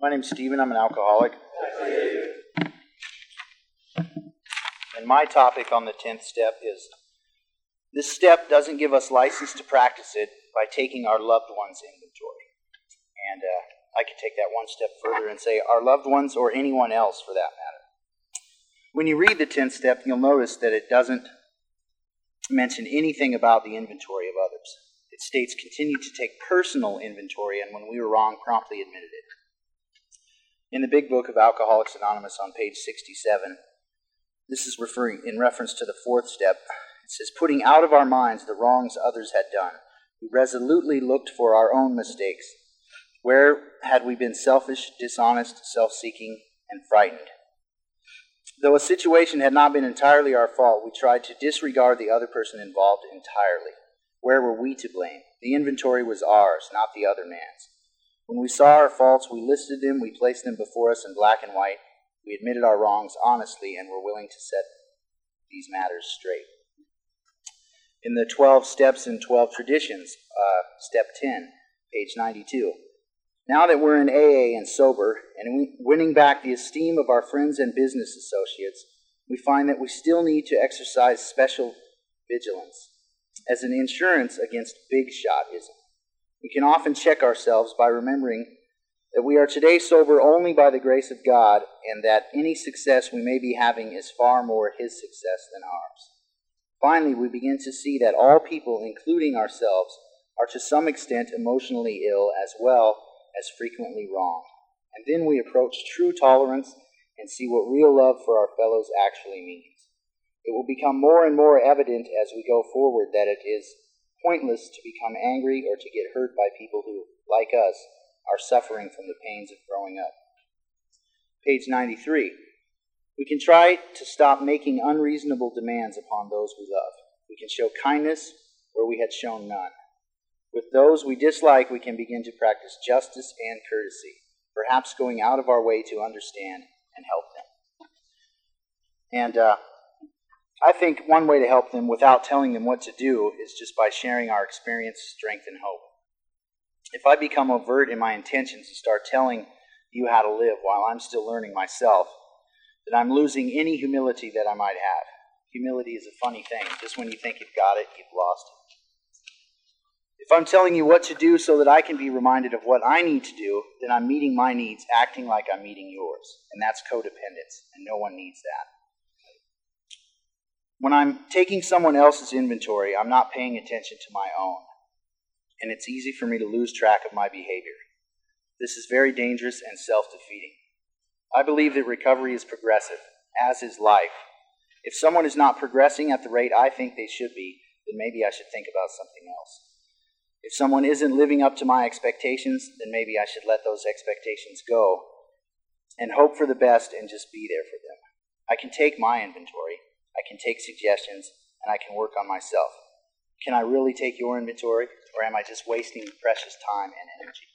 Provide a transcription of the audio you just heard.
My name's Stephen. I'm an alcoholic. And my topic on the 10th step is this step doesn't give us license to practice it by taking our loved ones' inventory. And uh, I could take that one step further and say our loved ones or anyone else for that matter. When you read the 10th step, you'll notice that it doesn't mention anything about the inventory of others. It states continue to take personal inventory, and when we were wrong, promptly admitted it. In the big book of Alcoholics Anonymous on page 67, this is referring in reference to the fourth step. It says, putting out of our minds the wrongs others had done, we resolutely looked for our own mistakes. Where had we been selfish, dishonest, self seeking, and frightened? Though a situation had not been entirely our fault, we tried to disregard the other person involved entirely. Where were we to blame? The inventory was ours, not the other man's. When we saw our faults, we listed them, we placed them before us in black and white. We admitted our wrongs honestly and were willing to set these matters straight. In the 12 Steps and 12 Traditions, uh, Step 10, page 92. Now that we're in AA and sober, and winning back the esteem of our friends and business associates, we find that we still need to exercise special vigilance as an insurance against big shotism. We can often check ourselves by remembering that we are today sober only by the grace of God, and that any success we may be having is far more His success than ours. Finally, we begin to see that all people, including ourselves, are to some extent emotionally ill as well as frequently wrong. And then we approach true tolerance and see what real love for our fellows actually means. It will become more and more evident as we go forward that it is pointless to become angry or to get hurt by people who, like us, are suffering from the pains of growing up. Page 93. We can try to stop making unreasonable demands upon those we love. We can show kindness where we had shown none. With those we dislike, we can begin to practice justice and courtesy, perhaps going out of our way to understand and help them. And uh, I think one way to help them without telling them what to do is just by sharing our experience, strength, and hope. If I become overt in my intentions and start telling you how to live while I'm still learning myself, then I'm losing any humility that I might have. Humility is a funny thing. Just when you think you've got it, you've lost it. If I'm telling you what to do so that I can be reminded of what I need to do, then I'm meeting my needs, acting like I'm meeting yours. And that's codependence, and no one needs that. When I'm taking someone else's inventory, I'm not paying attention to my own. And it's easy for me to lose track of my behavior. This is very dangerous and self defeating. I believe that recovery is progressive, as is life. If someone is not progressing at the rate I think they should be, then maybe I should think about something else. If someone isn't living up to my expectations, then maybe I should let those expectations go and hope for the best and just be there for them. I can take my inventory, I can take suggestions, and I can work on myself. Can I really take your inventory, or am I just wasting precious time and energy?